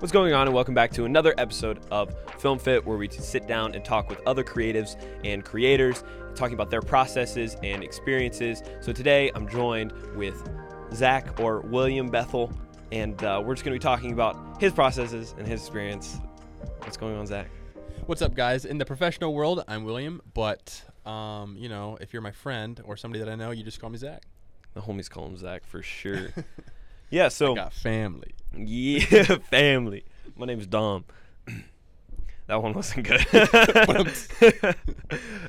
What's going on, and welcome back to another episode of Film Fit, where we sit down and talk with other creatives and creators, talking about their processes and experiences. So today I'm joined with Zach or William Bethel, and uh, we're just going to be talking about his processes and his experience. What's going on, Zach? What's up, guys? In the professional world, I'm William, but um, you know, if you're my friend or somebody that I know, you just call me Zach. The homies call him Zach for sure. yeah, so I got family. Yeah, family. My name's Dom. that one wasn't good.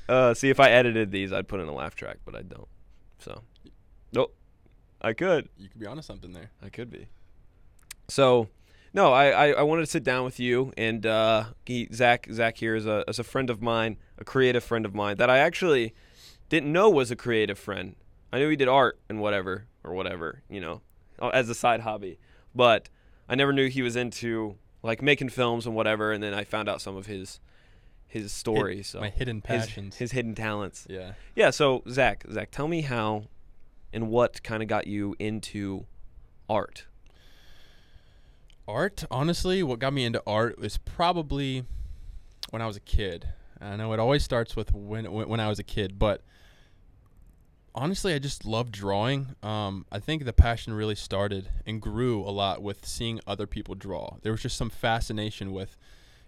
uh, see, if I edited these, I'd put in a laugh track, but I don't. So, nope. I could. You could be onto something there. I could be. So, no, I, I, I wanted to sit down with you and uh, he, Zach. Zach here is a is a friend of mine, a creative friend of mine that I actually didn't know was a creative friend. I knew he did art and whatever or whatever, you know, as a side hobby but I never knew he was into like making films and whatever. And then I found out some of his his stories. so my hidden passions, his, his, hidden talents. Yeah, yeah. So Zach, Zach, tell me how and what kind of got you into art. Art, honestly, what got me into art was probably when I was a kid. I know it always starts with when when I was a kid, but honestly, I just love drawing. Um, I think the passion really started and grew a lot with seeing other people draw. There was just some fascination with,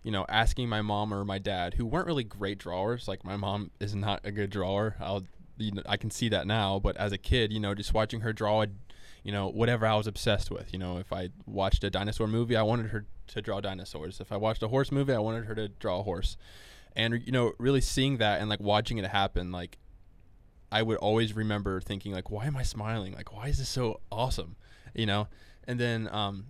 you know, asking my mom or my dad, who weren't really great drawers. Like my mom is not a good drawer. I'll, you know, I can see that now. But as a kid, you know, just watching her draw, you know, whatever I was obsessed with. You know, if I watched a dinosaur movie, I wanted her to draw dinosaurs. If I watched a horse movie, I wanted her to draw a horse. And you know, really seeing that and like watching it happen, like I would always remember thinking like, why am I smiling? Like, why is this so awesome? You know? And then um,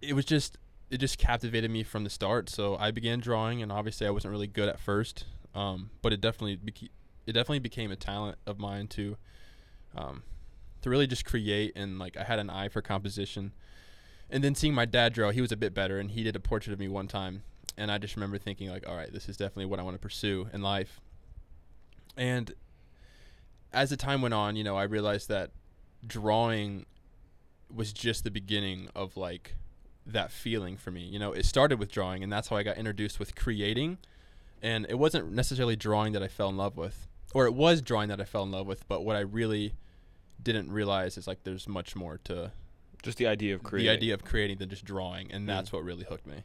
it was just it just captivated me from the start. So I began drawing, and obviously I wasn't really good at first, um, but it definitely beca- it definitely became a talent of mine to um, to really just create and like I had an eye for composition. And then seeing my dad draw, he was a bit better, and he did a portrait of me one time, and I just remember thinking like, all right, this is definitely what I want to pursue in life. And as the time went on, you know, I realized that drawing was just the beginning of like that feeling for me. You know, it started with drawing, and that's how I got introduced with creating. And it wasn't necessarily drawing that I fell in love with, or it was drawing that I fell in love with. But what I really didn't realize is like there's much more to just the idea of creating. The idea of creating than just drawing, and mm. that's what really hooked me.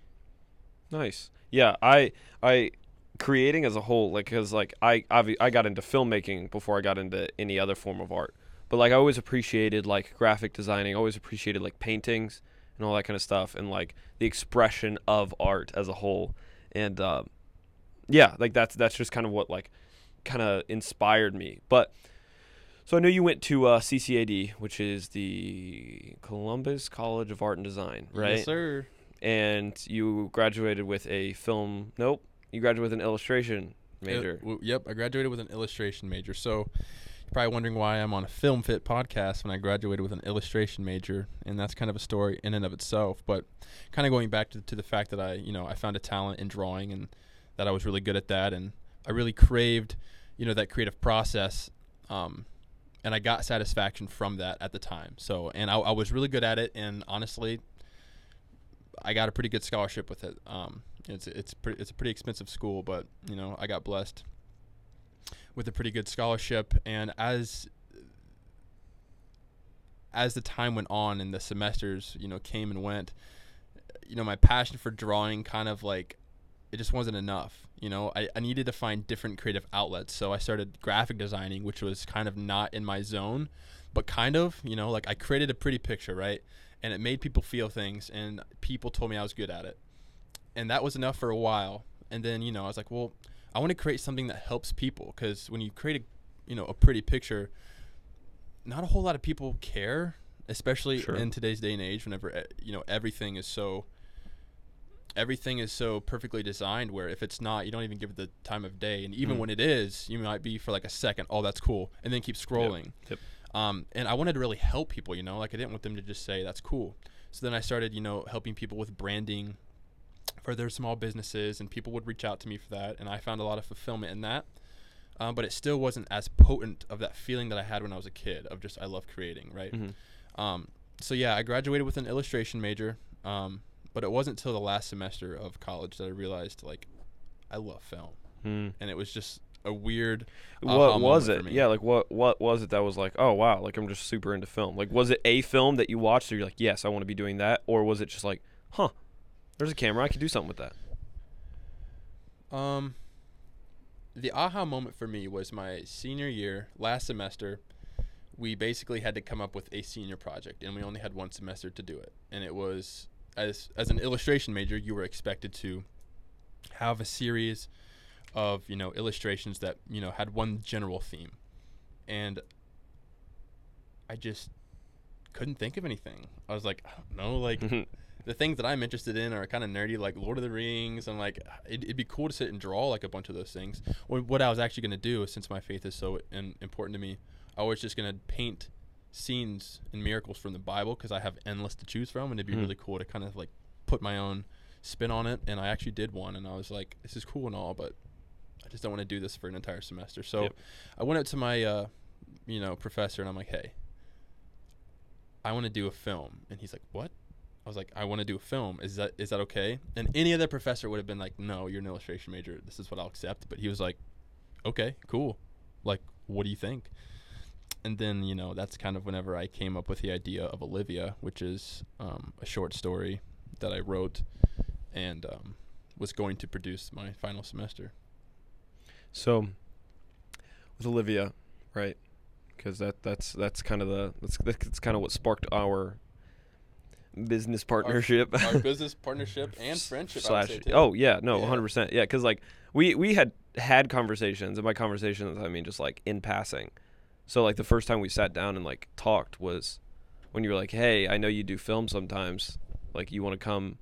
Nice. Yeah, I I creating as a whole, like, cause like I I, I got into filmmaking before I got into any other form of art. But like I always appreciated like graphic designing. always appreciated like paintings and all that kind of stuff, and like the expression of art as a whole. And uh, yeah, like that's that's just kind of what like kind of inspired me. But so I know you went to uh, CCAD, which is the Columbus College of Art and Design, right? Yes, sir. And you graduated with a film. Nope. You graduated with an illustration major. w- yep, I graduated with an illustration major. So you're probably wondering why I'm on a Film Fit podcast when I graduated with an illustration major, and that's kind of a story in and of itself. But kind of going back to, to the fact that I, you know, I found a talent in drawing and that I was really good at that, and I really craved, you know, that creative process. Um, and I got satisfaction from that at the time. So, and I, I was really good at it, and honestly, I got a pretty good scholarship with it. Um, it's it's pretty it's a pretty expensive school, but you know I got blessed with a pretty good scholarship, and as as the time went on and the semesters you know came and went, you know my passion for drawing kind of like it just wasn't enough. You know, I, I needed to find different creative outlets. So I started graphic designing, which was kind of not in my zone, but kind of, you know, like I created a pretty picture, right? And it made people feel things, and people told me I was good at it and that was enough for a while. And then you know I was like, well, I want to create something that helps people because when you create a you know a pretty picture, not a whole lot of people care, especially sure. in today's day and age. Whenever eh, you know everything is so everything is so perfectly designed where if it's not you don't even give it the time of day and even mm. when it is you might be for like a second oh that's cool and then keep scrolling yep. Yep. Um, and i wanted to really help people you know like i didn't want them to just say that's cool so then i started you know helping people with branding for their small businesses, and people would reach out to me for that, and I found a lot of fulfillment in that. Um, but it still wasn't as potent of that feeling that I had when I was a kid of just I love creating, right? Mm-hmm. Um, so yeah, I graduated with an illustration major. Um, but it wasn't till the last semester of college that I realized like I love film, Hmm. and it was just a weird. What was it? Yeah, like what what was it that was like, oh wow, like I'm just super into film. Like was it a film that you watched or you're like, yes, I want to be doing that, or was it just like, huh, there's a camera, I could do something with that. Um, the aha moment for me was my senior year, last semester. We basically had to come up with a senior project, and we only had one semester to do it. And it was as as an illustration major, you were expected to have a series of you know illustrations that you know had one general theme, and I just couldn't think of anything. I was like, I don't know, like the things that I'm interested in are kind of nerdy, like Lord of the Rings, and like it'd, it'd be cool to sit and draw like a bunch of those things. What, what I was actually going to do, since my faith is so in, important to me, I was just going to paint scenes and miracles from the Bible because I have endless to choose from, and it'd be Mhm. really cool to kind of like put my own spin on it. And I actually did one, and I was like, this is cool and all, but I just don't want to do this for an entire semester. So Yep. I went up to my, uh, you know, professor, and I'm like, hey. I want to do a film, and he's like, "What?" I was like, I want to do a film. Is that is that okay? And any other professor would have been like, No, you're an illustration major. This is what I'll accept. But he was like, Okay, cool. Like, what do you think? And then you know that's kind of whenever I came up with the idea of Olivia, which is um, a short story that I wrote and um, was going to produce my final semester. So with Olivia, right? Because that that's that's kind of the that's that's kind of what sparked our business partnership. Our business partnership and friendship. Slash oh yeah no Yeah. 100% yeah because like we we had had conversations and by conversations i mean just like in passing so like the first time we sat down and like talked was when you were like hey i know you do film sometimes like you want to come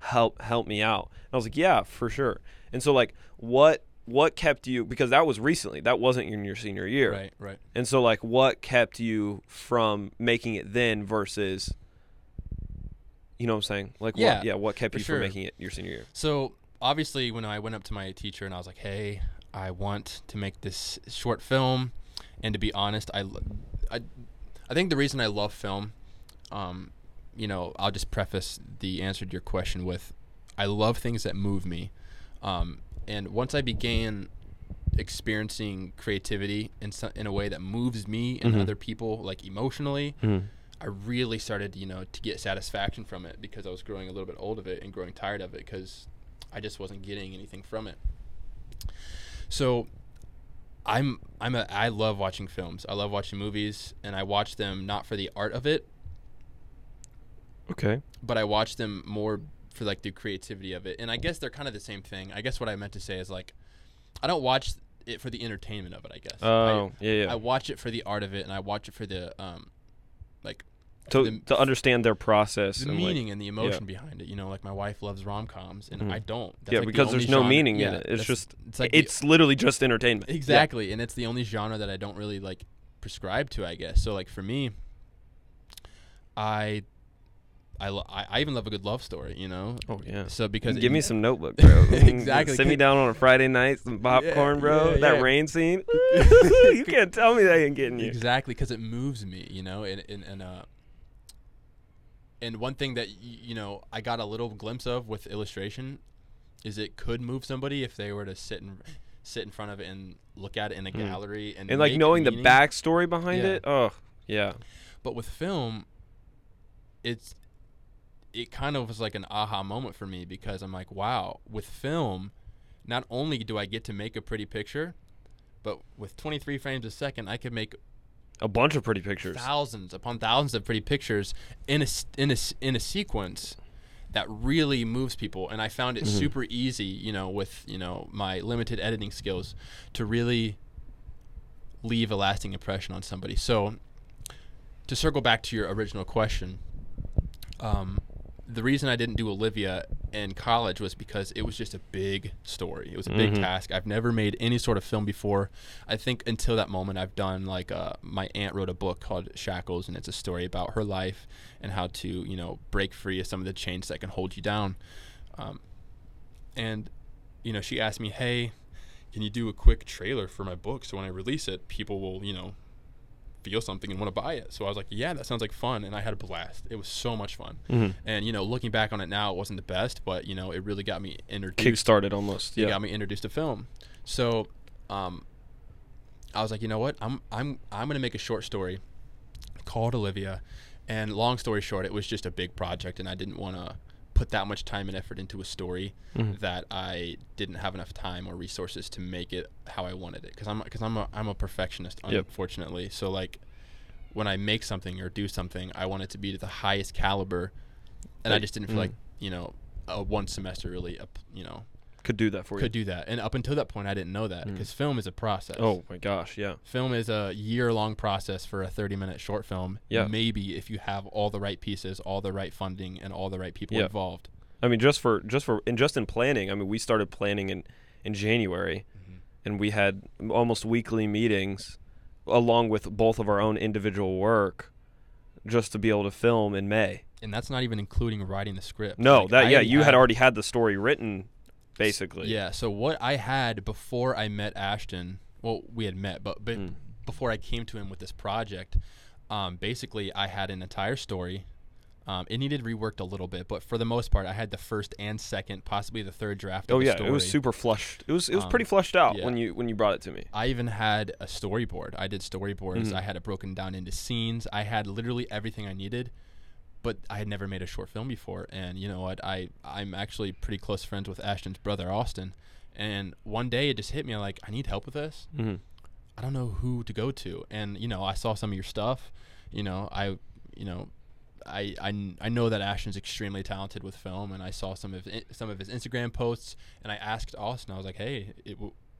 help help me out and i was like yeah for sure and so like what what kept you because that was recently that wasn't in your senior year Right, right. and so like what kept you from making it then versus you know what I'm saying? Like Yeah, what yeah, what kept you sure. from making it your senior year? So obviously, when I went up to my teacher and I was like, "Hey, I want to make this short film," and to be honest, I, I, I think the reason I love film, um, you know, I'll just preface the answer to your question with, I love things that move me, um, and once I began experiencing creativity in so, in a way that moves me and Mhm. other people like emotionally, I really started, you know, to get satisfaction from it because I was growing a little bit old of it and growing tired of it because I just wasn't getting anything from it. So I'm I'm a I love watching films. I love watching movies and I watch them not for the art of it, Okay. but I watch them more for like the creativity of it. And I guess they're kind of the same thing. I guess what I meant to say is like I don't watch it for the entertainment of it, I guess. Oh, yeah, I, yeah. I watch it for the art of it and I watch it for the um like to the- to understand their process the and like, meaning and the emotion behind it. You know, like my wife loves rom coms, and Mhm. I don't. That's yeah, like because only there's no genre- meaning in it. It's just it's like the- it's literally just entertainment. Yeah. exactly, and it's the only genre that I don't really like prescribe to. I guess so. Like for me, I, I, lo- I, I even love a good love story. You know, Oh yeah. so because Give it- me some notebook, bro. Exactly. Sit me down on a Friday night, some popcorn, bro. yeah, that yeah. rain scene. you can't tell me that ain't getting you. exactly because it moves me. You know, and and and uh. And one thing that you know I got a little glimpse of with illustration is it could move somebody if they were to sit and sit in front of it and look at it in a Mm. gallery and And like knowing the backstory behind Yeah. it. Oh yeah. But with film, it's it kind of was like an aha moment for me because I'm like, wow, with film, not only do I get to make a pretty picture, but with 23 frames a second, I could make A bunch of pretty pictures. thousands upon thousands of pretty pictures in a in a in a sequence that really moves people and I found it Mhm. super easy, you know, with, you know, my limited editing skills to really leave a lasting impression on somebody. So to circle back to your original question, um, the reason I didn't do Olivia in college was because it was just a big story. It was a big Mhm. task. I've never made any sort of film before. I think until that moment, I've done like uh, my aunt wrote a book called Shackles, and it's a story about her life and how to you know break free of some of the chains that can hold you down. Um, and you know, she asked me, "Hey, can you do a quick trailer for my book so when I release it, people will you know feel something and want to buy it. So I was like, yeah, that sounds like fun, and I had a blast. It was so much fun. Mhm. And you know, looking back on it now, it wasn't the best, but you know, it really got me introduced. Kick started almost. It Yeah. got me introduced to film. So, um, I was like, you know what? I'm I'm I'm gonna make a short story called Olivia. And long story short, it was just a big project, and I didn't want to put that much time and effort into a story Mhm. that I didn't have enough time or resources to make it how I wanted it. Because I'm because I'm a I'm a perfectionist, Yep. unfortunately. So like, when I make something or do something, I want it to be to the highest caliber, and I just didn't feel mm. like you know a one semester really you know Could do that for could you. Could do that. And up until that point, I didn't know that Mm. because film is a process. Oh my gosh. Yeah. Film is a year long process for a 30 minute short film. Yeah. Maybe if you have all the right pieces, all the right funding, and all the right people Yeah. involved. I mean, just for just for and just in planning. I mean, we started planning in in January, and we had almost weekly meetings, along with both of our own individual work, just to be able to film in May. And that's not even including writing the script. No, Like, that I yeah, you had already had the story written, basically. Yeah. So what I had before I met Ashton, well, we had met, but, but Mm. before I came to him with this project, um, basically I had an entire story. Um, it needed reworked a little bit, but for the most part, I had the first and second, possibly the third draft. Oh of the yeah, story. it was super flushed. It was it was Um, pretty flushed out yeah. when you when you brought it to me. I even had a storyboard. I did storyboards. Mhm. I had it broken down into scenes. I had literally everything I needed, but I had never made a short film before. And you know what? I I'm actually pretty close friends with Ashton's brother Austin. And one day it just hit me like I need help with this. hmm I don't know who to go to. And you know I saw some of your stuff. You know I you know. I, I, I know that Ashton's extremely talented with film, and I saw some of some of his Instagram posts, and I asked Austin. I was like, "Hey, it,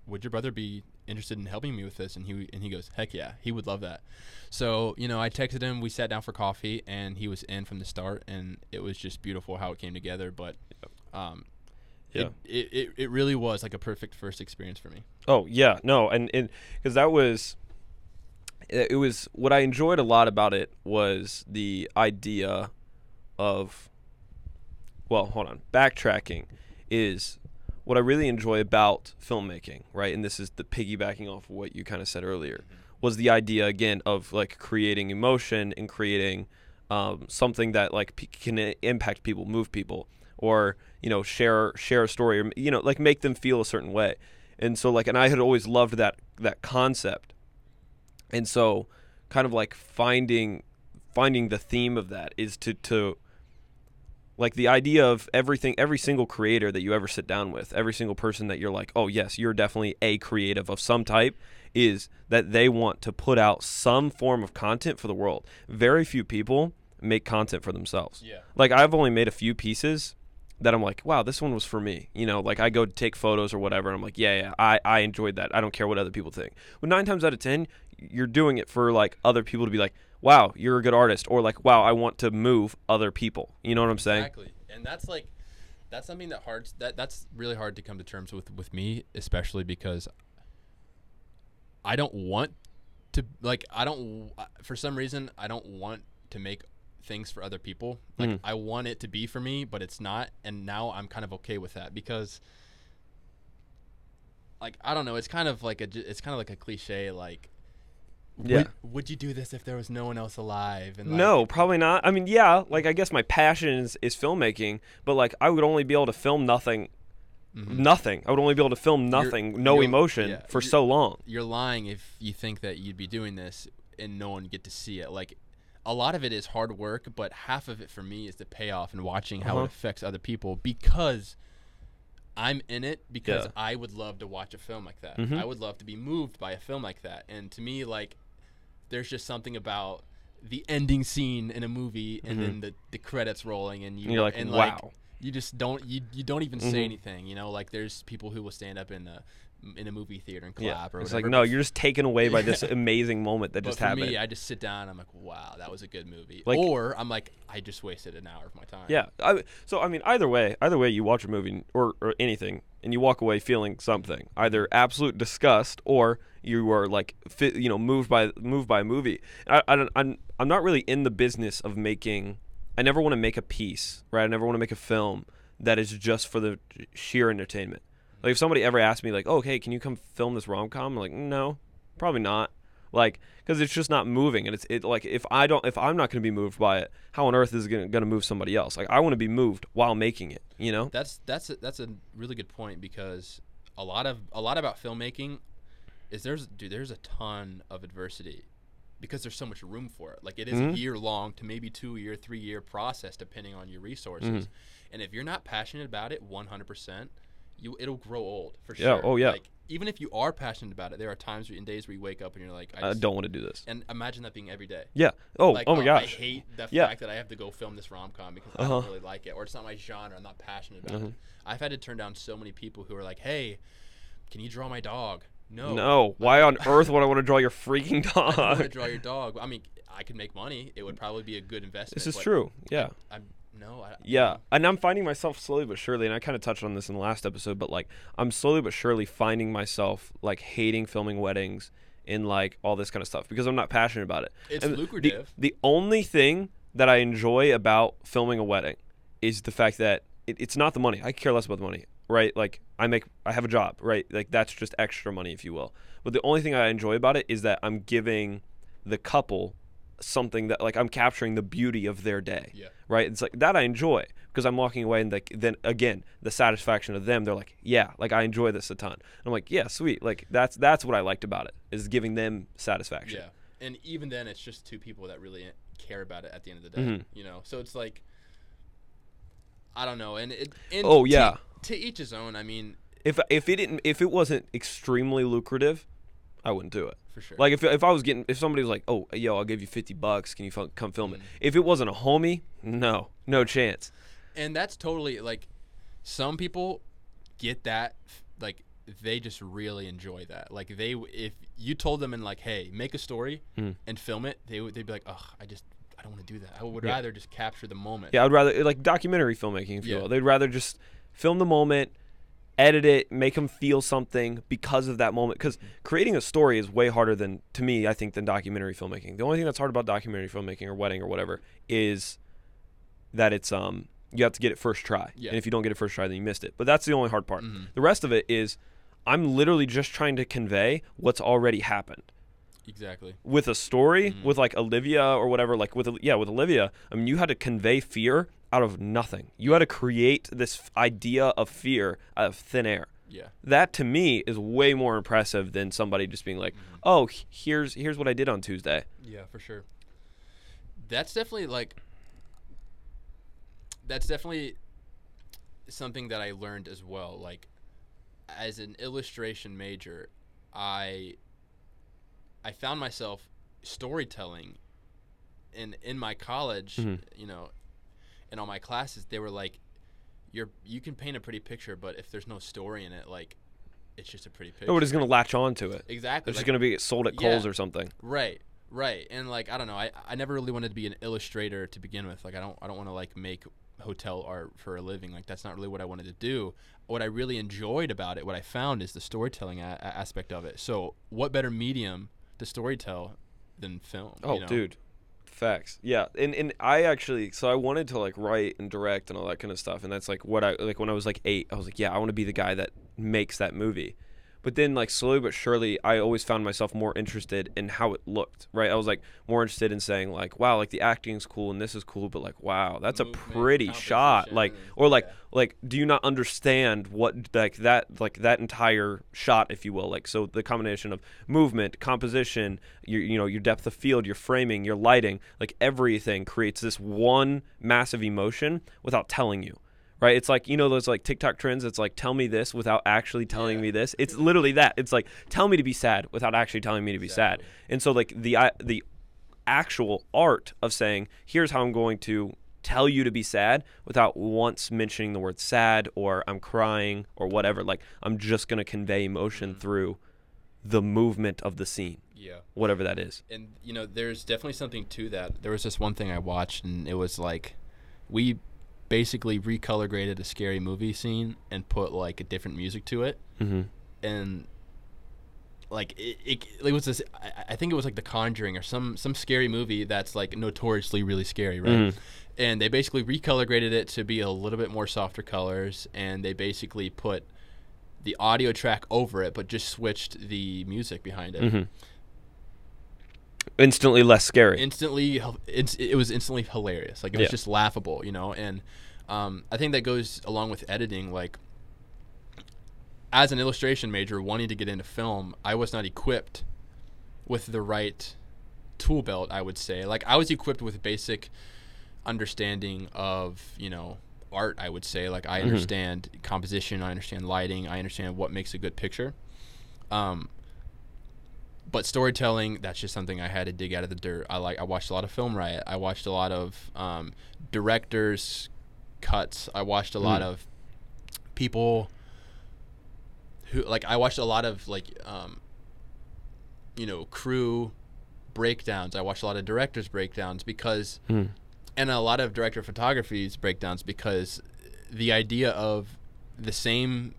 would your brother be interested in helping me with this?" And he and he goes, "Heck yeah, he would love that." So you know, I texted him. We sat down for coffee, and he was in from the start, and it was just beautiful how it came together. But um, Yeah. it, it, it, really was like a perfect first experience for me. Oh yeah, no, and and because that was, it it was what I enjoyed a lot about it was the idea of, well, hold on, backtracking is what I really enjoy about filmmaking, right? And this is the piggybacking off of what you kind of said earlier, was the idea again of like creating emotion and creating um, something that like p- can impact people, move people, or you know share share a story, or you know like make them feel a certain way. And so like, and I had always loved that that concept, and so kind of like finding finding the theme of that is to to like the idea of everything every single creator that you ever sit down with every single person that you're like oh yes you're definitely a creative of some type is that they want to put out some form of content for the world very few people make content for themselves Yeah. like I've only made a few pieces that I'm like, wow, this one was for me. You know, like I go take photos or whatever, and I'm like, yeah, yeah, I, I enjoyed that. I don't care what other people think. But nine times out of ten, you're doing it for like other people to be like, wow, you're a good artist, or like, wow, I want to move other people. You know what I'm saying? Exactly, and that's like that's something that hard that that's really hard to come to terms with with me, especially because I don't want to like I don't for some reason I don't want to make things for other people. Like Mhm. I want it to be for me, but it's not, and now I'm kind of okay with that because. Like I don't know, it's kind of like a it's kind of like a cliche. Like, Yeah. would, would you do this if there was no one else alive? And like, No, probably not. I mean, yeah, like I guess my passion is, is filmmaking, but like I would only be able to film nothing, mhm. nothing. I would only be able to film You're- nothing, no you're- emotion yeah, for you're- so long. you're lying if you think that you'd be doing this and no one get to see it. Like a lot of it is hard work, but half of it for me is the payoff and watching how Uh-huh. it affects other people because I'm in it because Yeah. I would love to watch a film like that. Mhm. I would love to be moved by a film like that. And to me like there's just something about the ending scene in a movie and Mhm. then the, the credits rolling and you, you're like, and wow. you just don't you, you don't even Mhm. say anything you know like there's people who will stand up in a in a movie theater and Yeah, clap or it's whatever like no, you're just taken away by this amazing moment that but just for happened. me, I just sit down. I'm like, wow, that was a good movie. Like- or I'm like, I just wasted an hour of my time. Yeah. I, so I mean, either way, either way, you watch a movie or, or anything, and you walk away feeling something, either absolute disgust or you are like, fi- you know, moved by moved by a movie. I, I don't, I'm I'm not really in the business of making. I never want to make a piece, right? I never want to make a film that is just for the sheer entertainment. Like if somebody ever asked me, like, "Oh, hey, can you come film this rom com?" I'm like, "No, probably not." like because it's just not moving and it's it like if i don't if i'm not going to be moved by it how on earth is it going to move somebody else like i want to be moved while making it you know That's that's a, that's a really good point because a lot of a lot about filmmaking is there's dude there's a ton of adversity because there's so much room for it. Like it is Mhm. a year long to maybe two year, three year process depending on your resources. Mhm. And if you're not passionate about it 100%, you it'll grow old for Yeah, sure. oh, yeah. Like even if you are passionate about it, there are times in days where you wake up and you're like, I i don't want to do this And imagine that being every day. yeah oh Like, oh my I gosh I hate the Yeah. fact that I have to go film this rom com because I Uh-huh. don't really like it, or it's not my genre. I'm not passionate about Mhm. it. I've had to turn down so many people who are like, "Hey, can you draw my dog?" No, no why on earth would i want to draw your freaking I want to dog draw your dog. I mean, I could make money. It would probably be a good investment. this is true yeah I'm no. I, Yeah, and I'm finding myself slowly but surely, and I kind of touched on this in the last episode, but like I'm slowly but surely finding myself like hating filming weddings and like all this kind of stuff because I'm not passionate about it. It's And the- lucrative. The, only thing that I enjoy about filming a wedding is the fact that it, it's not the money. I care less about the money, right? Like I make, I have a job, right? Like that's just extra money, if you will. But the only thing I enjoy about it is that I'm giving the couple something that like I'm capturing the beauty of their day Yeah. right? It's like that I enjoy because I'm walking away and like then again the satisfaction of them. They're like, yeah, like I enjoy this a ton. And I'm like, yeah, sweet. Like that's that's what I liked about it is giving them satisfaction. Yeah, and even then, it's just two people that really care about it at the end of the day. Mhm. You know, so it's like, I don't know, and it. And Oh, yeah. To each his own. I mean, If if it didn't if it wasn't extremely lucrative, I wouldn't do it. for sure. Like if if I was getting if somebody was like, oh yo, I'll give you fifty bucks, can you fil- come film it? Mhm. If it wasn't a homie, no, no chance. and that's totally like, some people get that like they just really enjoy that. Like they, if you told them and like, hey, make a story Mhm. and film it, they would they'd be like, ugh, I just I don't want to do that. I would Yeah. rather just capture the moment. Yeah, I'd rather like documentary filmmaking, if you Yeah. will. They'd rather just film the moment, edit it, make them feel something because of that moment. Because creating a story is way harder than, to me, I think, than documentary filmmaking. The only thing that's hard about documentary filmmaking or wedding or whatever is that it's um you have to get it first try, Yeah. and if you don't get it first try, then you missed it. But that's the only hard part. Mhm. The rest of it is, I'm literally just trying to convey what's already happened Exactly. with a story Mhm. with like Olivia or whatever like with yeah with Olivia I mean you had to convey fear out of nothing you had to create this idea of fear out of thin air Yeah. that to me is way more impressive than somebody just being like Mhm. oh here's here's what I did on Tuesday Yeah, for sure. That's definitely like that's definitely something that I learned as well. Like as an illustration major, I I found myself storytelling in in my college, Mhm. you know, in all my classes, they were like you're you can paint a pretty picture, but if there's no story in it, like it's just a pretty picture. nobody's gonna latch on to it exactly. it's just gonna be sold at Kohl's Yeah. or something Right, right, and like I don't know, I, I never really wanted to be an illustrator to begin with. Like I don't I don't want to like make hotel art for a living. Like that's not really what I wanted to do. What I really enjoyed about it, what I found is the storytelling a- aspect of it. So what better medium to storytell than film? oh you know? dude facts. Yeah and and I actually so I wanted to like write and direct and all that kind of stuff and that's like what I like when I was like eight I was like yeah I want to be the guy that makes that movie but then like slowly but surely i always found myself more interested in how it looked right? I was like more interested in saying like wow like the acting's cool and this is cool but like wow that's a pretty shot like or like yeah. like do you not understand what like that like that entire shot if you will? Like so the combination of movement composition your you know your depth of field your framing your lighting like everything creates this one massive emotion without telling you right? It's like you know those like tiktok trends? It's like tell me this without actually telling Yeah. me this. It's literally that. It's like tell me to be sad without actually telling me to be sad. And so like the I the actual art of saying here's how i'm going to tell you to be sad without once mentioning the word sad or i'm crying or whatever like i'm just going to convey emotion Mhm. through the movement of the scene Yeah. whatever that is. And you know there's definitely something to that. There was this one thing i watched and it was like we basically recolor graded a scary movie scene and put like a different music to it mm-hmm. and like it, it, it was this I, I think it was like the conjuring or some some scary movie that's like notoriously really scary right Mhm. and they basically recolor graded it to be a little bit more softer colors and they basically put the audio track over it but just switched the music behind it Mm-hmm. Instantly less scary. instantly it was instantly hilarious like it was Yeah. just laughable you know and um, i think that goes along with editing like as an illustration major wanting to get into film i was not equipped with the right tool belt i would say like i was equipped with basic understanding of you know art i would say like i Mhm. understand composition i understand lighting i understand what makes a good picture um, but storytelling that's just something i had to dig out of the dirt i like i watched a lot of film riot i watched a lot of um, directors cuts i watched a lot Mm. of people who like i watched a lot of like um, you know crew breakdowns i watched a lot of directors breakdowns because Hmm. and a lot of director photography's breakdowns because the idea of the same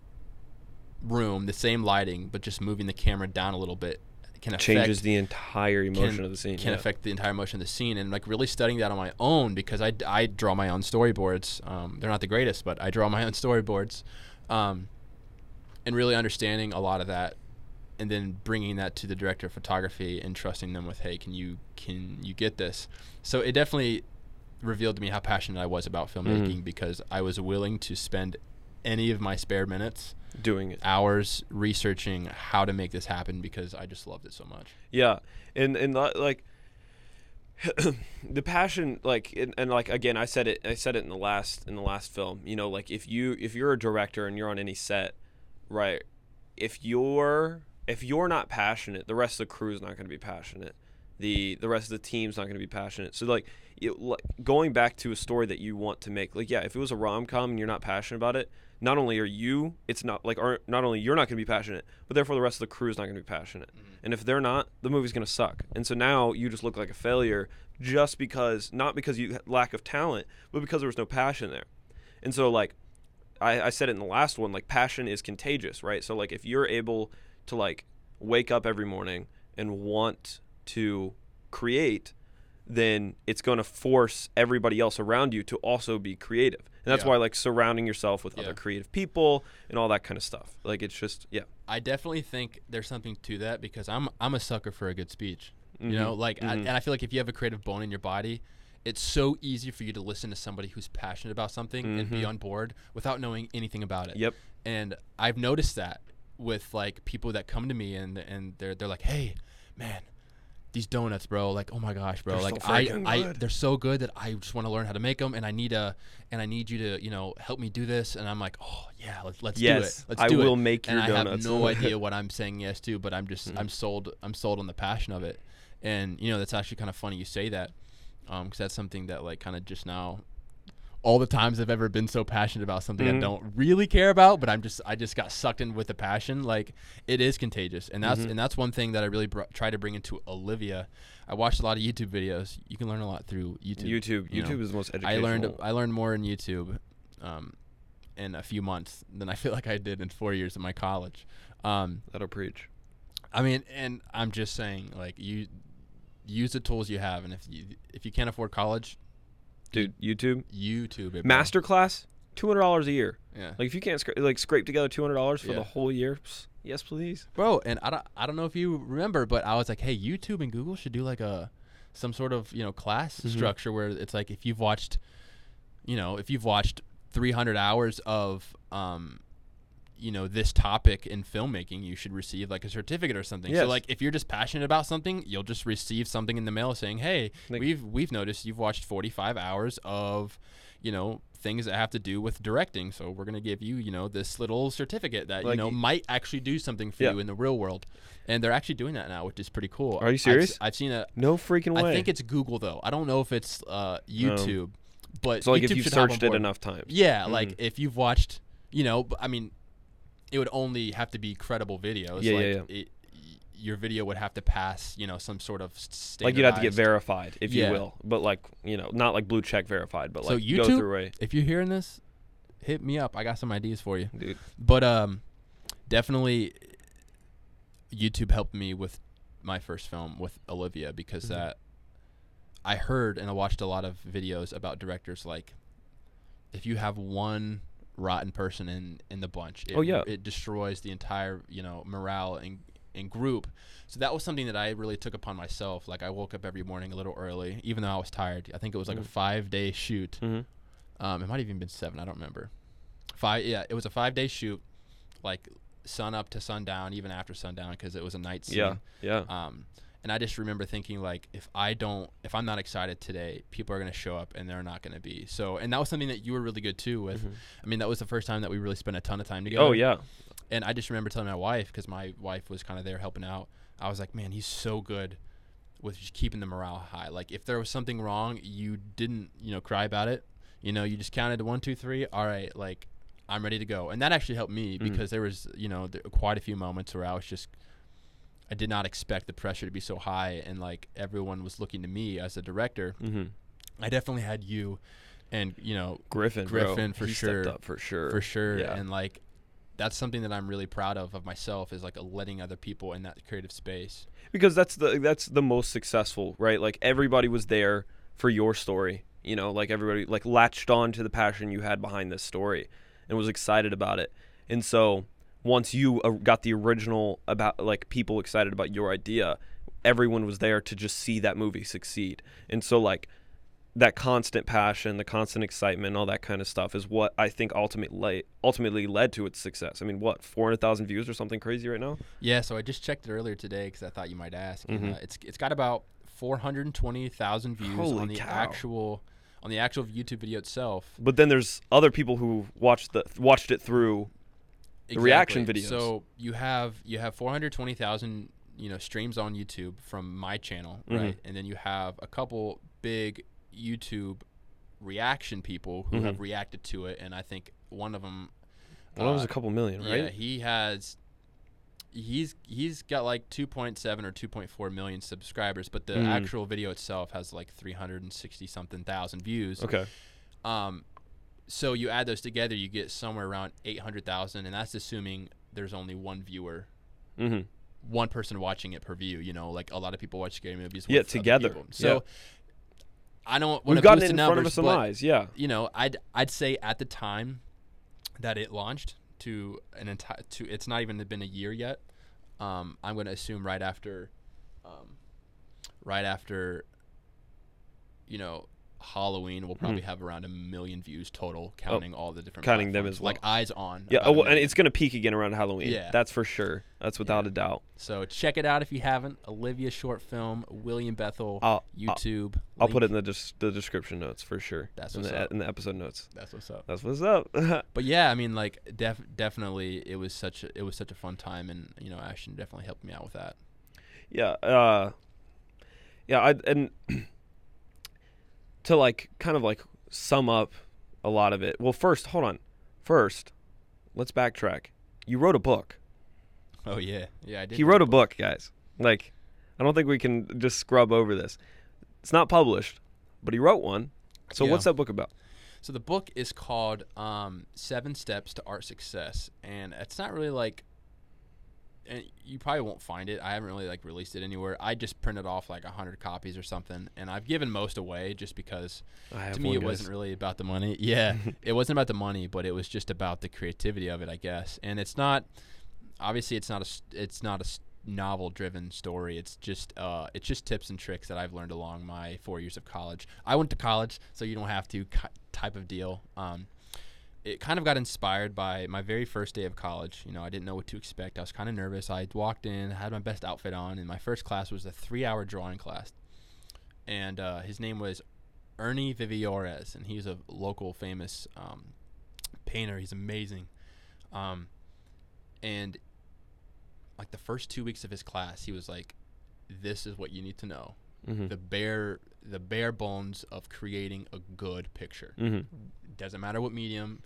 room, the same lighting, but just moving the camera down a little bit can affect Changes the entire emotion can, of the scene. can yeah. affect the entire motion of the scene and like really studying that on my own because I, I draw my own storyboards um, they're not the greatest but I draw my own storyboards um, and really understanding a lot of that and then bringing that to the director of photography and trusting them with hey can you can you get this so it definitely revealed to me how passionate I was about filmmaking Mhm. because I was willing to spend any of my spare minutes doing it. hours researching how to make this happen because I just loved it so much Yeah, and and like the passion, like and, and like again, I said it. I said it in the last in the last film. You know, like if you if you're a director and you're on any set, right? If you're if you're not passionate, the rest of the crew is not going to be passionate. The the rest of the team's not going to be passionate. So like, you, like going back to a story that you want to make, like yeah, if it was a rom com and you're not passionate about it, not only are you, it's not like are not only you're not going to be passionate, but therefore the rest of the crew is not going to be passionate. Mm-hmm. And if they're not, the movie's going to suck. And so now you just look like a failure just because, not because you lack of talent, but because there was no passion there. And so, like, I, I said it in the last one, like, passion is contagious, right? So, like, if you're able to, like, wake up every morning and want to create, then it's going to force everybody else around you to also be creative. And that's Yeah. why, like, surrounding yourself with Yeah. other creative people and all that kind of stuff. Like, it's just, yeah. I definitely think there's something to that because I'm I'm a sucker for a good speech. Mhm. You know, like, I, Mhm. and I feel like if you have a creative bone in your body, it's so easy for you to listen to somebody who's passionate about something and be Mhm. on board without knowing anything about it. Yep. And I've noticed that with like people that come to me and and they're they're like, hey, man. These donuts, bro. Like, oh my gosh, bro. They're like, so I, I, they're so good that I just want to learn how to make them, and I need a, and I need you to, you know, help me do this. And I'm like, oh yeah, let's let's yes, do it. Let's I do it will make your and donuts. I have no idea what I'm saying yes to, but I'm just Mhm. I'm sold I'm sold on the passion of it, and you know that's actually kind of funny you say that, because that's something that like kind of just now, all the times I've ever been so passionate about something Mhm. I don't really care about, but I'm just I just got sucked in with the passion. Like it is contagious, and that's Mhm. and that's one thing that I really br- try to bring into Olivia. I watched a lot of YouTube videos. You can learn a lot through YouTube. YouTube. you know. YouTube is the most I educational. learned I learned more in YouTube um, in a few months than I feel like I did in four years of my college. Um, That'll preach. I mean, and I'm just saying, like you use the tools you have, and if you if you can't afford college, Dude, YouTube YouTube it, bro. masterclass, two hundred dollars a year. yeah, Like if you can't scra- like scrape together two hundred dollars for Yeah. the whole year, pss, yes please. bro. And I don't I don't know if you remember, but I was like, hey, YouTube and Google should do like a some sort of you know class Mhm. structure where it's like if you've watched, you know, if you've watched 300 hours of um you know this topic in filmmaking you should receive like a certificate or something so like if you're just passionate about something you'll just receive something in the mail saying hey Like- we've we've noticed you've watched 45 hours of you know things that have to do with directing so we're going to give you you know this little certificate that you know might actually do something for Yeah. you in the real world and they're actually doing that now which is pretty cool Are you I've serious? i've, seen that No freaking way. i think it's google though i don't know if it's uh youtube but so like YouTube if you should hop on searched it enough times. Yeah, like Mhm. if you've watched, you know, i mean, it would only have to be credible videos. Yeah, like yeah, It, your video would have to pass, you know, some sort of Like you'd have to get verified, if Yeah. you will. But like you know, not like blue check verified, but So like go through a If you're hearing this, hit me up. I got some ideas for you. dude. But um, definitely, YouTube helped me with my first film with Olivia because Mhm. that I heard and I watched a lot of videos about directors like if you have one rotten person in in the bunch, it, Oh, yeah. it destroys the entire you know morale and in group. So that was something that I really took upon myself. Like I woke up every morning a little early, even though I was tired. I think it was like Mhm. a five day shoot. Mhm. Um, it might have even been seven. I don't remember. Five. Yeah, it was a five day shoot, like sun up to sundown, even after sundown, because it was a night scene. Yeah. Yeah. Um, and I just remember thinking like, if I don't, if I'm not excited today, people are gonna show up and they're not gonna be. So, and that was something that you were really good too with. Mhm. I mean, that was the first time that we really spent a ton of time together. Oh yeah. And I just remember telling my wife because my wife was kind of there helping out. I was like, man, he's so good with just keeping the morale high. Like if there was something wrong, you didn't, you know, cry about it. You know, you just counted to one, two, three. All right, like I'm ready to go. And that actually helped me Mhm. because there was, you know, th- quite a few moments where I was just, I did not expect the pressure to be so high, and like everyone was looking to me as a director. Mm-hmm. I definitely had you, and you know, Griffin. bro. Griffin, for He sure. Up for sure. for sure Yeah. and like that's something that i'm really proud of of myself is like letting other people in that creative space because that's the that's the most successful, right? Like everybody was there for your story. You know, like everybody like latched on to the passion you had behind this story and was excited about it. And so once you uh, got the original about like people excited about your idea, everyone was there to just see that movie succeed. And so like that constant passion, the constant excitement, all that kind of stuff is what I think ultimately ultimately led to its success. I mean, what 400,000 views or something crazy right now? yeah so i just checked it earlier today because i thought you might ask and, Mhm. uh, it's it's got about 420000 views Holy on the cow. actual on the actual youtube video itself But then there's other people who watched the watched it through The reaction videos. so you have you have 420000 you know streams on youtube from my channel Mhm. right and then you have a couple big youtube reaction people who Mhm. have reacted to it and i think one of them Well, that was a couple million, right? Yeah, he has. He's he's got like 2.7 or 2.4 million subscribers, but the Mm. actual video itself has like 360 something thousand views. Okay. Um, so you add those together, you get somewhere around 800,000, and that's assuming there's only one viewer, Mm-hmm. one person watching it per view. You know, like a lot of people watch scary movies. Yeah, together. So I don't want We've to gotten boost in the front of some eyes. Yeah. you know, I'd I'd say at the time that it launched to an entire to it's not even been a year yet. Um, I'm going to assume right after, um, right after, you know, Halloween, we'll probably have around a million views total, counting all the different. Counting them as well. like eyes on. Yeah. Oh, well, and it's gonna peak again around Halloween. Yeah. That's for sure. That's without Yeah. a doubt. so check it out if you haven't. Olivia short film, William Bethel, I'll YouTube. I'll put it in the des- the description notes for sure. That's in what's the up. in the episode notes. That's what's up. That's what's up. But yeah, I mean, like, def- definitely, it was such a, it was such a fun time, and you know, Ashton definitely helped me out with that. yeah. Uh. Yeah. I and to like kind of like sum up a lot of it. Well, first, hold on. First, let's backtrack. You wrote a book. Oh yeah, yeah, I did. He wrote a book, guys. Like, I don't think we can just scrub over this. It's not published, but he wrote one. So Yeah. what's that book about? So the book is called um, Seven Steps to Art Success, and it's not really like, and you probably won't find it. I haven't really like released it anywhere. I just printed off like a hundred copies or something, and I've given most away just because to me it guys. wasn't really about the money. Yeah, it wasn't about the money, but it was just about the creativity of it, I guess. And it's not obviously it's not a it's not a novel driven story. It's just uh it's just tips and tricks that I've learned along my 4 years of college. I went to college, so you don't have to type of deal. Um it kind of got inspired by my very first day of college. You know, I didn't know what to expect. I was kind of nervous. I walked in, had my best outfit on, and my first class was a three-hour drawing class. And uh, his name was Ernie Viviores, and he's a local famous um, painter. He's amazing. Um, and like the first two weeks of his class, he was like, "This is what you need to know: Mhm. the bare, the bare bones of creating a good picture. Mhm. Doesn't matter what medium,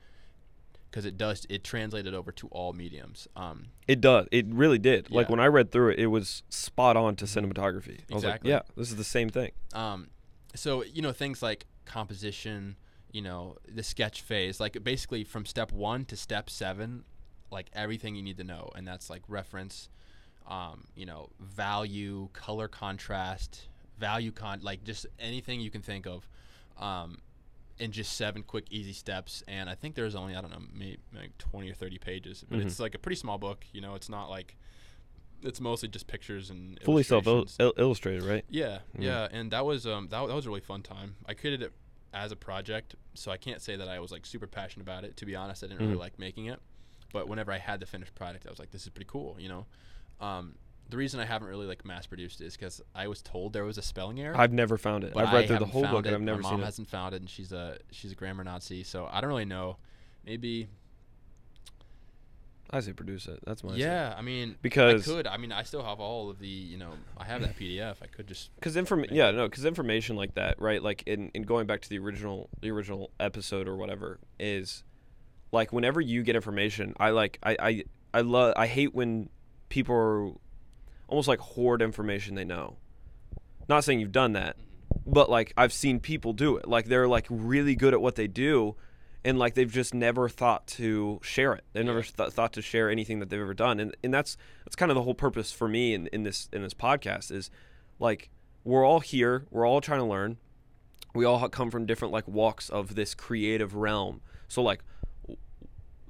because it does. It translated over to all mediums. Um, It does. It really did. Like when I read through it, it was spot on to cinematography. I was like, Exactly. yeah, this is the same thing. Um, so you know things like composition, you know the sketch phase, like basically from step one to step seven, like everything you need to know, and that's like reference, um, you know value, color contrast, value con, like just anything you can think of, um, in just seven quick easy steps. And I think there's only I don't know maybe like twenty or thirty pages, but Mhm. it's like a pretty small book. You know, it's not like it's mostly just pictures and Fully self illustrated, right? Yeah, Mm. yeah, and that was um that, that was a really fun time. I created it as a project, so I can't say that I was like super passionate about it. To be honest, I didn't really Mhm. like making it, but whenever I had the finished product, I was like, this is pretty cool, you know. Um, the reason I haven't really like mass produced it is because I was told there was a spelling error. I've never found it. I've read I through the whole book and. I've never My seen mom it. hasn't found it, and she's a she's a grammar Nazi, so I don't really know. Maybe I say produce it. That's my yeah. I mean, Because- I could. I mean, I still have all of the you know I have that PDF. I could just because inform yeah no because information like that right like in, in going back to the original the original episode or whatever is like whenever you get information i like i i, I love i hate when people are almost like hoard information they know. Not saying you've done that but like i've seen people do it. Like they're like really good at what they do and like they've just never thought to share it. They've never th- thought to share anything that they've ever done and and that's that's kind of the whole purpose for me in, in this in this podcast is like we're all here we're all trying to learn. We all come from different like walks of this creative realm. So like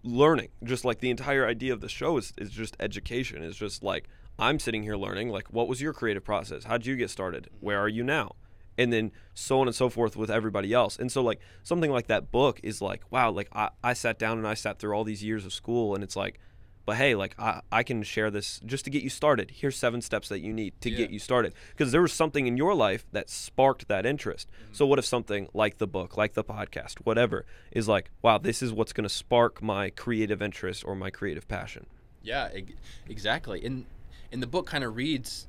learning just like the entire idea of the show is, is just education. Is just like i'm sitting here learning like what was your creative process? How'd you get started? Where are you now? And then so on and so forth with everybody else. And so like something like that book is like wow like i, I sat down and i sat through all these years of school and it's like but hey like I, I can share this just to get you started. Here's seven steps that you need to Yeah. get you started. Because there was something in your life that sparked that interest. Mm-hmm. So what if something like the book like the podcast whatever is like wow this is what's going to spark my creative interest or my creative passion? Yeah, exactly. And and the book kind of reads,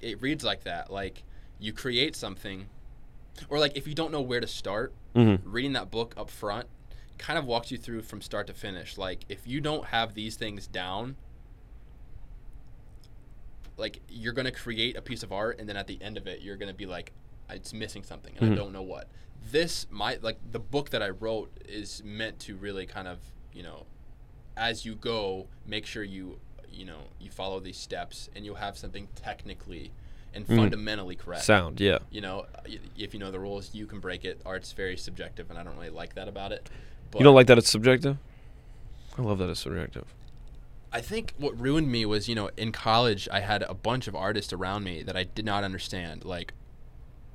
it reads like that. Like you create something, or like if you don't know where to start, mm-hmm. reading that book up front kind of walks you through from start to finish. Like if you don't have these things down, like you're gonna create a piece of art, and then at the end of it, you're gonna be like, it's missing something, and Mhm. I don't know what. This my like the book that I wrote is meant to really kind of you know, as you go, make sure you you know you follow these steps, and you'll have something technically and Mhm. fundamentally correct sound yeah you know, if you know the rules, you can break it. Art's very subjective, and I don't really like that about it. You don't like that it's subjective i love that it's subjective I think what ruined me was, you know, in college, I had a bunch of artists around me that I did not understand. Like,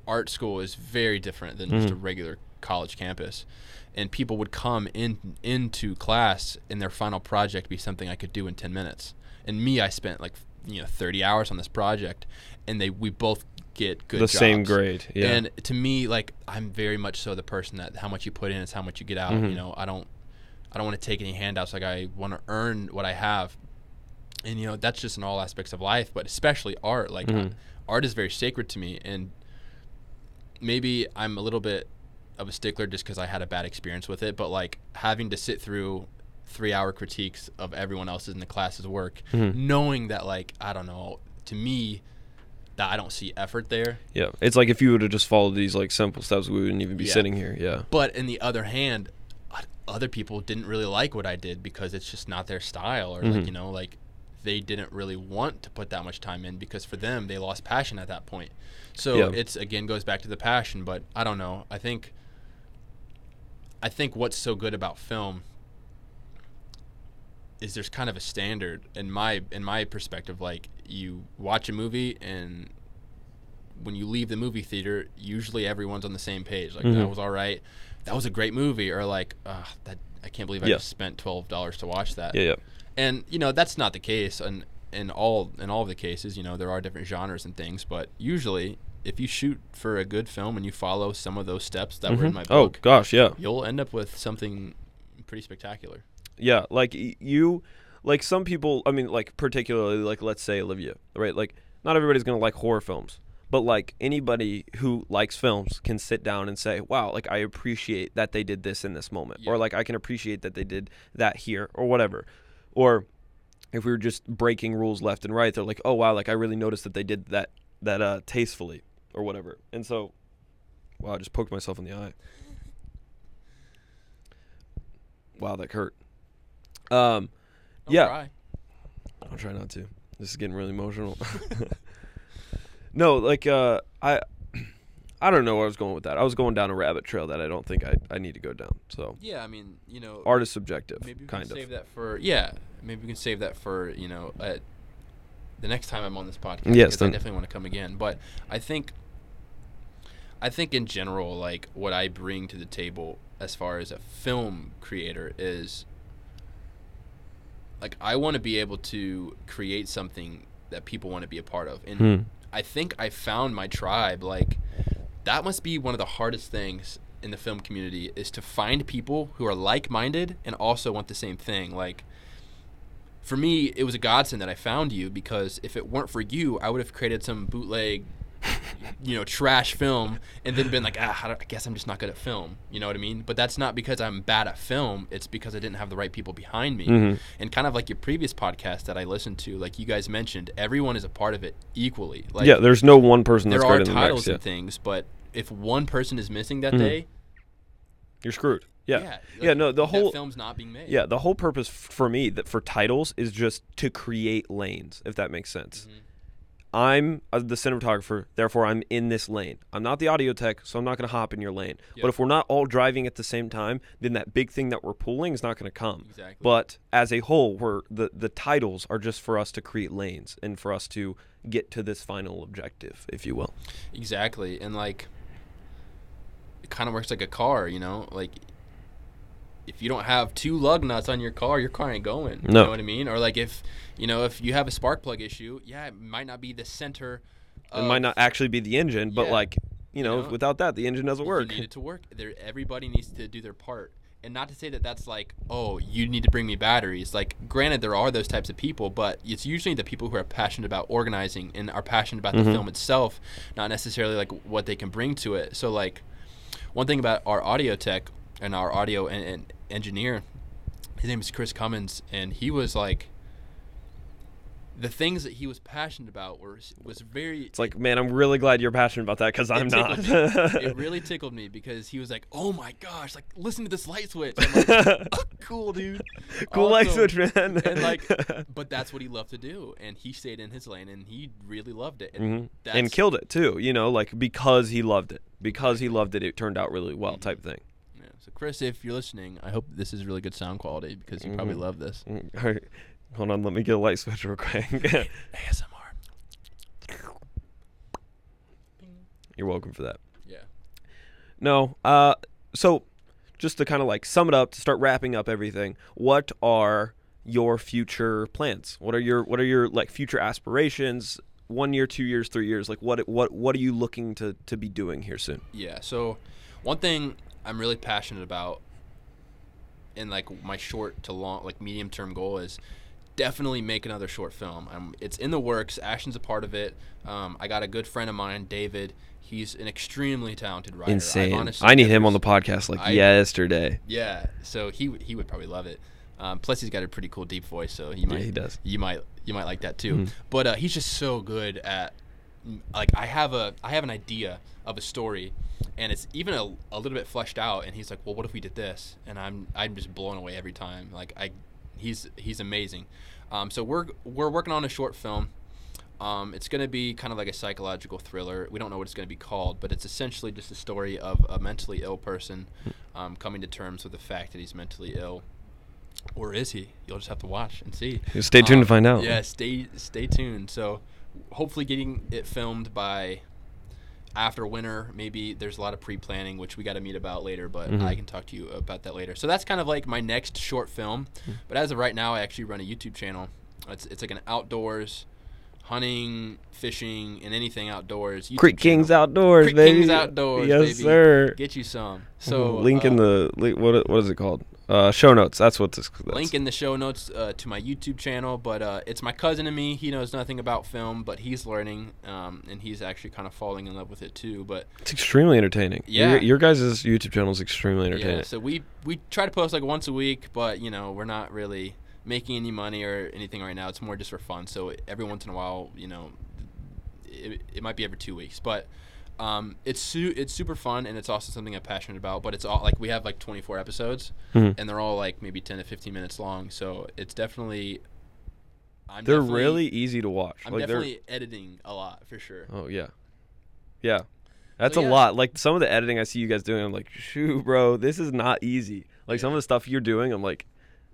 art school is very different than just a Mhm. regular college campus, and people would come in into class, and their final project be something I could do in ten minutes. And me, I spent like you know thirty hours on this project, and they we both get good the same grade yeah And to me, like I'm very much so the person that how much you put in is how much you get out. Mhm. You know, I don't I don't want to take any handouts. Like I want to earn what I have. And you know, that's just in all aspects of life, but especially art. Like Mhm. art is very sacred to me and maybe I'm a little bit of a stickler just cuz I had a bad experience with it, but like having to sit through 3-hour critiques of everyone else's in the class's work, Mhm. knowing that like I don't know, to me that I don't see effort there. yeah it's like if you would have just followed these like simple steps we wouldn't even be Yeah. sitting here yeah But in the other hand, other people didn't really like what I did because it's just not their style, or like Mhm. you know, like they didn't really want to put that much time in because for them they lost passion at that point. So Yeah. it's again goes back to the passion. But I don't know. I think. I think what's so good about film is there's kind of a standard in my in my perspective. Like you watch a movie and when you leave the movie theater, usually everyone's on the same page. Like that Mhm. was all right. That was a great movie, or like that. I can't believe I Yeah. just spent twelve dollars to watch that. yeah yeah And you know that's not the case, and in all in all of the cases, you know there are different genres and things, but usually if you shoot for a good film and you follow some of those steps that were in my book oh gosh yeah you'll end up with something pretty spectacular. Yeah, like you, like some people. I mean, like particularly, like let's say Olivia, right? Like not everybody's gonna like horror films, but like anybody who likes films can sit down and say, "Wow, like I appreciate that they did this in this moment," or like I can appreciate that they did that here, or whatever. Or if we were just breaking rules left and right, they're like, "Oh wow, like I really noticed that they did that that uh tastefully or whatever." And so, wow, I just poked myself in the eye. Wow, that hurt. Um, Don't Yeah. cry. I'll try not to. This is getting really emotional. no, like uh I I don't know where I was going with that. I was going down a rabbit trail that I don't think I, I need to go down. So Yeah, I mean, you know, art is subjective, maybe we kind can of. save that for yeah. Maybe we can save that for you know the next time I'm on this podcast. Yes, because I then- definitely want to come again. But I think, I think in general, like what I bring to the table as far as a film creator is, like I want to be able to create something that people want to be a part of, and Hmm. I think I found my tribe. Like that must be one of the hardest things in the film community is to find people who are like-minded and also want the same thing. Like for me, it was a godsend that I found you because if it weren't for you, I would have created some bootleg, you know, trash film and then been like, ah, I I guess I'm just not good at film. You know what I mean? But that's not because I'm bad at film. It's because I didn't have the right people behind me. Mhm. And kind of like your previous podcast that I listened to, like you guys mentioned, everyone is a part of it equally. Like yeah, there's no one person that's there are the titles next. Yeah. and things, but if one person is missing that Mhm. day, You're screwed. Yeah. yeah, Yeah, no, the whole- film's not being made. Yeah, the whole purpose f- for me that for titles is just to create lanes, if that makes sense. Mhm. I'm the cinematographer, therefore I'm in this lane. I'm not the audio tech, so I'm not going to hop in your lane. Yep. But if we're not all driving at the same time, then that big thing that we're pulling is not going to come. Exactly. But as a whole, we're the the titles are just for us to create lanes and for us to get to this final objective, if you will. Exactly. And like it kind of works like a car, you know? Like if you don't have two lug nuts on your car, your car ain't going. You No. know what I mean? Or like if, you know, if you have a spark plug issue, yeah, it might not be the center It might not actually be the engine, but Yeah. like you know, know, without that, the engine doesn't work. You need it to work. There, everybody needs to do their part. And not to say that that's like, oh, you need to bring me batteries. Like, granted, there are those types of people, but it's usually the people who are passionate about organizing and are passionate about Mhm. the film itself, not necessarily like what they can bring to it. So, like, one thing about our audio tech and our audio and, and engineer, his name is Chris Cummins, and he was like, the things that he was passionate about were was very It's like, man, I'm really glad you're passionate about that because I'm not. it really tickled me because he was like, "Oh my gosh, like listen to this light switch." I'm like, cool, dude. cool light switch, man. And like, but that's what he loved to do, and he stayed in his lane, and he really loved it. And, Mhm. that's, and killed it too. You know, like because he loved it, because he loved it, it turned out really well, type thing. So, Chris, if you're listening, I hope this is really good sound quality because you probably Mhm. love this. Mm, all right. Hold on, let me get a light switch real quick. ASMR. You're welcome for that. Yeah. No, uh, so just to kind of like sum it up, to start wrapping up everything, what are your future plans? What are your what are your like future aspirations? One year, two years, three years. Like what what what are you looking to to be doing here soon? Yeah. So, one thing I'm really passionate about, in like my short to long, like medium term goal is definitely make another short film. I'm, it's in the works. Ashton's a part of it. Um, I got a good friend of mine, David. He's an extremely talented writer. Insane. I've honestly I need him on the podcast like I- yesterday. Yeah. So he he would probably love it. Um, plus, he's got a pretty cool deep voice, so he might he does. you might you might like that too. Mhm. But uh, he's just so good at like I have a I have an idea of a story, and it's even a, a little bit fleshed out. And he's like, well, what if we did this? And I'm I'm just blown away every time. Like I, he's he's amazing. Um, so we're we're working on a short film. Um, it's going to be kind of like a psychological thriller. We don't know what it's going to be called, but it's essentially just a story of a mentally ill person um, coming to terms with the fact that he's mentally ill. Or is he? You'll just have to watch and see. Stay tuned to Um, find out. Yeah, stay stay tuned. So, hopefully, getting it filmed by after winter. Maybe there's a lot of pre-planning, which we got to meet about later. But Mhm. I can talk to you about that later. So that's kind of like my next short film. Hmm. But as of right now, I actually run a YouTube channel. It's it's like an outdoors hunting, fishing, and anything outdoors. YouTube Creek Kings channel. Outdoors, Creek baby. Kings Outdoors, yes, baby. sir. Get you some. So link in uh, the link, what what is it called? Uh, show notes. That's what this. That's. link in the show notes uh, to my YouTube channel. But uh, it's my cousin and me. He knows nothing about film, but he's learning, um, and he's actually kind of falling in love with it too. But It's extremely entertaining. Yeah. Your, your guys' YouTube channel is extremely entertaining. yeah, so we we try to post like once a week, but you know we're not really making any money or anything right now. It's more just for fun. So every once in a while, you know, it, it might be every two weeks, but. Um, it's su- it's super fun and it's also something I'm passionate about. But it's all like we have like 24 episodes, Mhm. and they're all like maybe 10 to 15 minutes long. So it's definitely. I'm They're definitely- really easy to watch. I'm like they're definitely editing a lot for sure. Oh yeah, yeah. That's So, a lot. Like some of the editing I see you guys doing, I'm like, shoot, bro, this is not easy. Like some of the stuff you're doing, I'm like,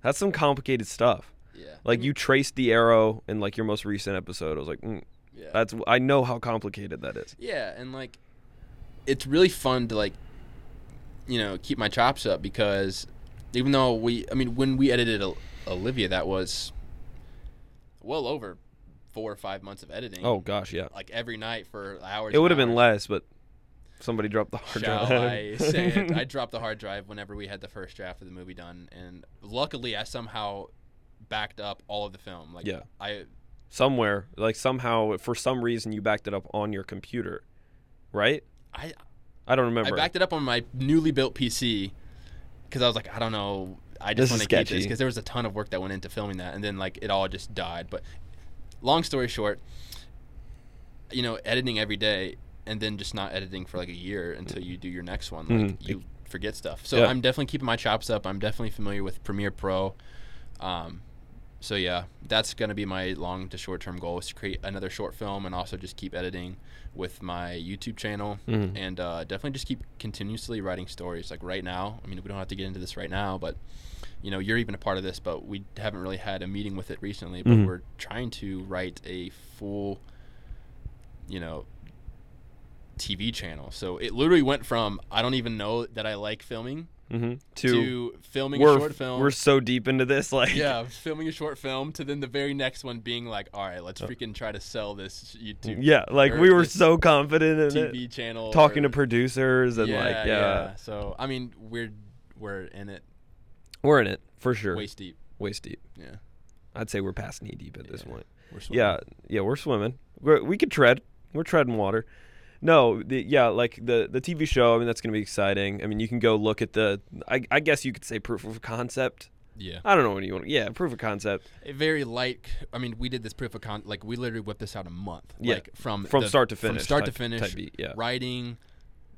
that's some complicated stuff. Yeah. Like you traced the arrow in like your most recent episode. I was like, mm, Yeah. that's I know how complicated that is. Yeah, and like it's really fun to like you know, keep my chops up because even though we I mean when we edited Olivia that was well over 4 or 5 months of editing. Oh gosh, yeah. Like every night for hours. It would have been less, but somebody dropped the hard Shall drive. I say it? I dropped the hard drive whenever we had the first draft of the movie done, and luckily I somehow backed up all of the film. Like Yeah. I Somewhere, like somehow, for some reason, you backed it up on your computer, right? I I don't remember. I backed it up on my newly built PC because I was like, I don't know. I just want to keep this because there was a ton of work that went into filming that, and then like it all just died. But long story short, you know, editing every day and then just not editing for like a year until you do your next one, like Mhm. you forget stuff. So Yeah. I'm definitely keeping my chops up. I'm definitely familiar with Premiere Pro. Um, so yeah, that's gonna be my long to short term goal is to create another short film and also just keep editing with my YouTube channel Mhm. and uh, definitely just keep continuously writing stories. Like right now, I mean, we don't have to get into this right now, but you know, you're even a part of this, but we haven't really had a meeting with it recently. But Mhm. we're trying to write a full, you know, TV channel. So it literally went from I don't even know that I like filming hmm to, To, filming a short film. we're so deep into this, like yeah, filming a short film to then the very next one being like, all right, let's freaking try to sell this YouTube yeah, like we were so confident in TV it, channel, talking or- to producers and like yeah, So I mean, we're we're in it we're in it for sure. waist deep. Waist deep. Yeah, I'd say we're past knee deep at this point. we're swimming. Yeah, yeah, we're swimming. We're, we could tread. We're treading water. No, the, yeah, like the the TV show. I mean, that's gonna be exciting. I mean, you can go look at the. I, I guess you could say proof of concept. yeah. I don't know what you want. Yeah, proof of concept A very light. I mean, we did this proof of con. Like we literally whipped this out a month. Yeah. like from from the- start to finish. from start type- to finish. type beat, Yeah. Writing,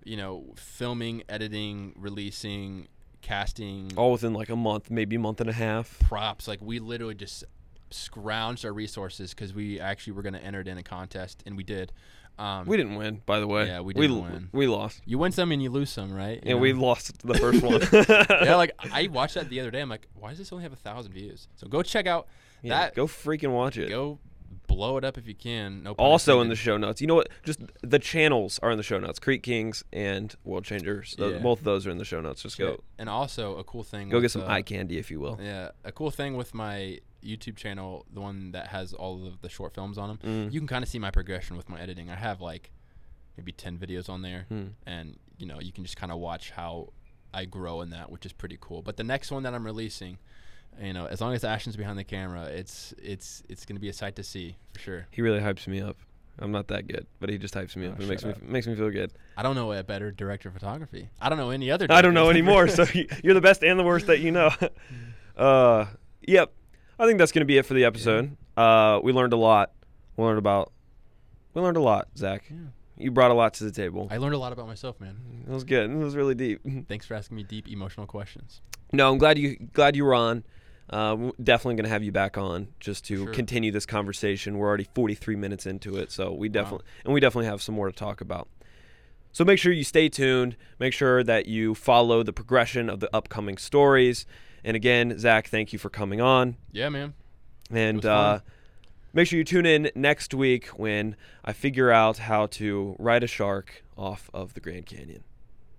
you know, filming, editing, releasing, casting, All within like a month, maybe a month and a half. props. Like we literally just scrounged our resources because we actually were going to enter it in a contest, and we did. Um, We didn't win, by the way. Yeah, we we didn't l- win. We lost. you win some and you lose some, right? You Yeah, know? we lost the first one. yeah, like I watched that the other day. I'm like, why does this only have a thousand views? So go check out Yeah, that. go freaking watch it. Go blow it up if you can. No. also in the show notes. You know what? Just the channels are in the show notes. Creek Kings and World Changers. Tho- Yeah. Both of those are in the show notes. Just go And also a cool thing. go with, get some uh, eye candy if you will. Yeah, a cool thing with my YouTube channel, the one that has all of the short films on them. Mm. You can kind of see my progression with my editing. I have like maybe ten videos on there, Hmm. and you know you can just kind of watch how I grow in that, which is pretty cool. But the next one that I'm releasing, you know, as long as Ashton's behind the camera, it's it's it's gonna be a sight to see for sure. He really hypes me up. I'm not that good, but he just hypes me Oh, up. It makes me makes me feel good. I don't know a better director of photography. I don't know any other. I don't know anymore. so you- you're the best and the worst that you know. uh, yep. I think that's gonna be it for the episode. Uh, we learned a lot. We learned about. We learned a lot, Zach. Yeah. You brought a lot to the table. I learned a lot about myself, man. It was good. It was really deep. Thanks for asking me deep emotional questions. No, I'm glad you glad you were on. Uh, definitely gonna have you back on just to Sure. continue this conversation. We're already 43 minutes into it, so we definitely and we definitely have some more to talk about. So make sure you stay tuned. Make sure that you follow the progression of the upcoming stories. And again, Zach, thank you for coming on. Yeah, man. And uh, make sure you tune in next week when I figure out how to ride a shark off of the Grand Canyon.